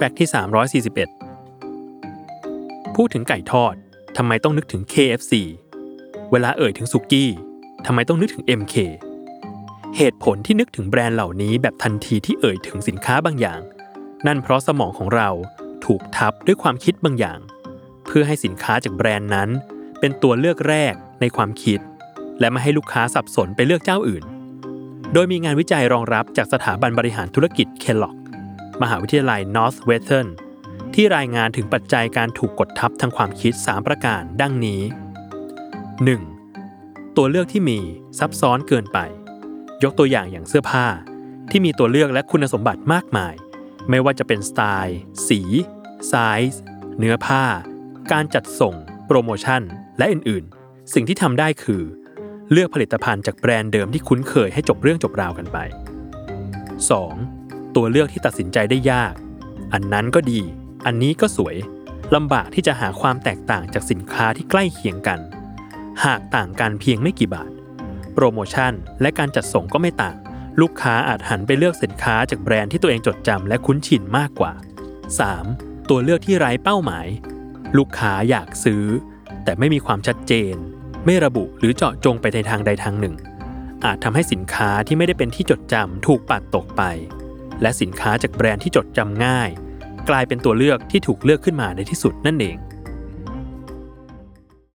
แฟกต์ที่ 341 พูดถึงไก่ทอดทำไมต้องนึกถึง KFC เวลาเอ่ยถึงสุกี้ทำไมต้องนึกถึง MK เหตุผลที่นึกถึงแบรนด์เหล่านี้แบบทันทีที่เอ่ยถึงสินค้าบางอย่าง นั่นเพราะสมองของเราถูกทับด้วยความคิดบางอย่าง เพื่อให้สินค้าจากแบรนด์นั้น เป็นตัวเลือกแรกในความคิด และไม่ให้ลูกค้าสับสนไปเลือกเจ้าอื่น โดยมีงานวิจัยรองรับจากสถาบันบริหารธุรกิจเคลล็อก มหาวิทยาลัย Northwestern ที่รายงานถึงปัจจัยการถูกกดทับทางความคิด 3 ประการดังนี้ 1. ตัวเลือกที่มีซับซ้อนเกินไป ยกตัวอย่างอย่างเสื้อผ้า ที่มีตัวเลือกและคุณสมบัติมากมาย ไม่ว่าจะเป็นสไตล์ สีไซส์เนื้อผ้า การจัดส่ง โปรโมชั่น และอื่น ๆ สิ่งที่ทำได้คือ เลือกผลิตภัณฑ์จากแบรนด์เดิมที่คุ้นเคยให้จบเรื่องจบราวกันไป 2. ตัวเลือกที่ตัดสินใจได้ยาก อันนั้นก็ดี อันนี้ก็สวยลำบากที่จะหาความแตกต่างจากสินค้าที่ใกล้เคียงกัน หากต่างกันเพียงไม่กี่บาท โปรโมชั่นและการจัดส่งก็ไม่ต่าง ลูกค้าอาจหันไปเลือกสินค้าจากแบรนด์ที่ตัวเองจดจำและคุ้นชินมากกว่า 3. ตัวเลือกที่ไร้เป้าหมาย ลูกค้าอยากซื้อ แต่ไม่มีความชัดเจน ไม่ระบุหรือเจาะจงไปในทางใดทางหนึ่ง อาจทำให้สินค้าที่ไม่ได้เป็นที่จดจำถูกปัดตกไป และสินค้าจากแบรนด์ที่จดจำง่าย กลายเป็นตัวเลือกที่ถูกเลือกขึ้นมาในที่สุดนั่นเอง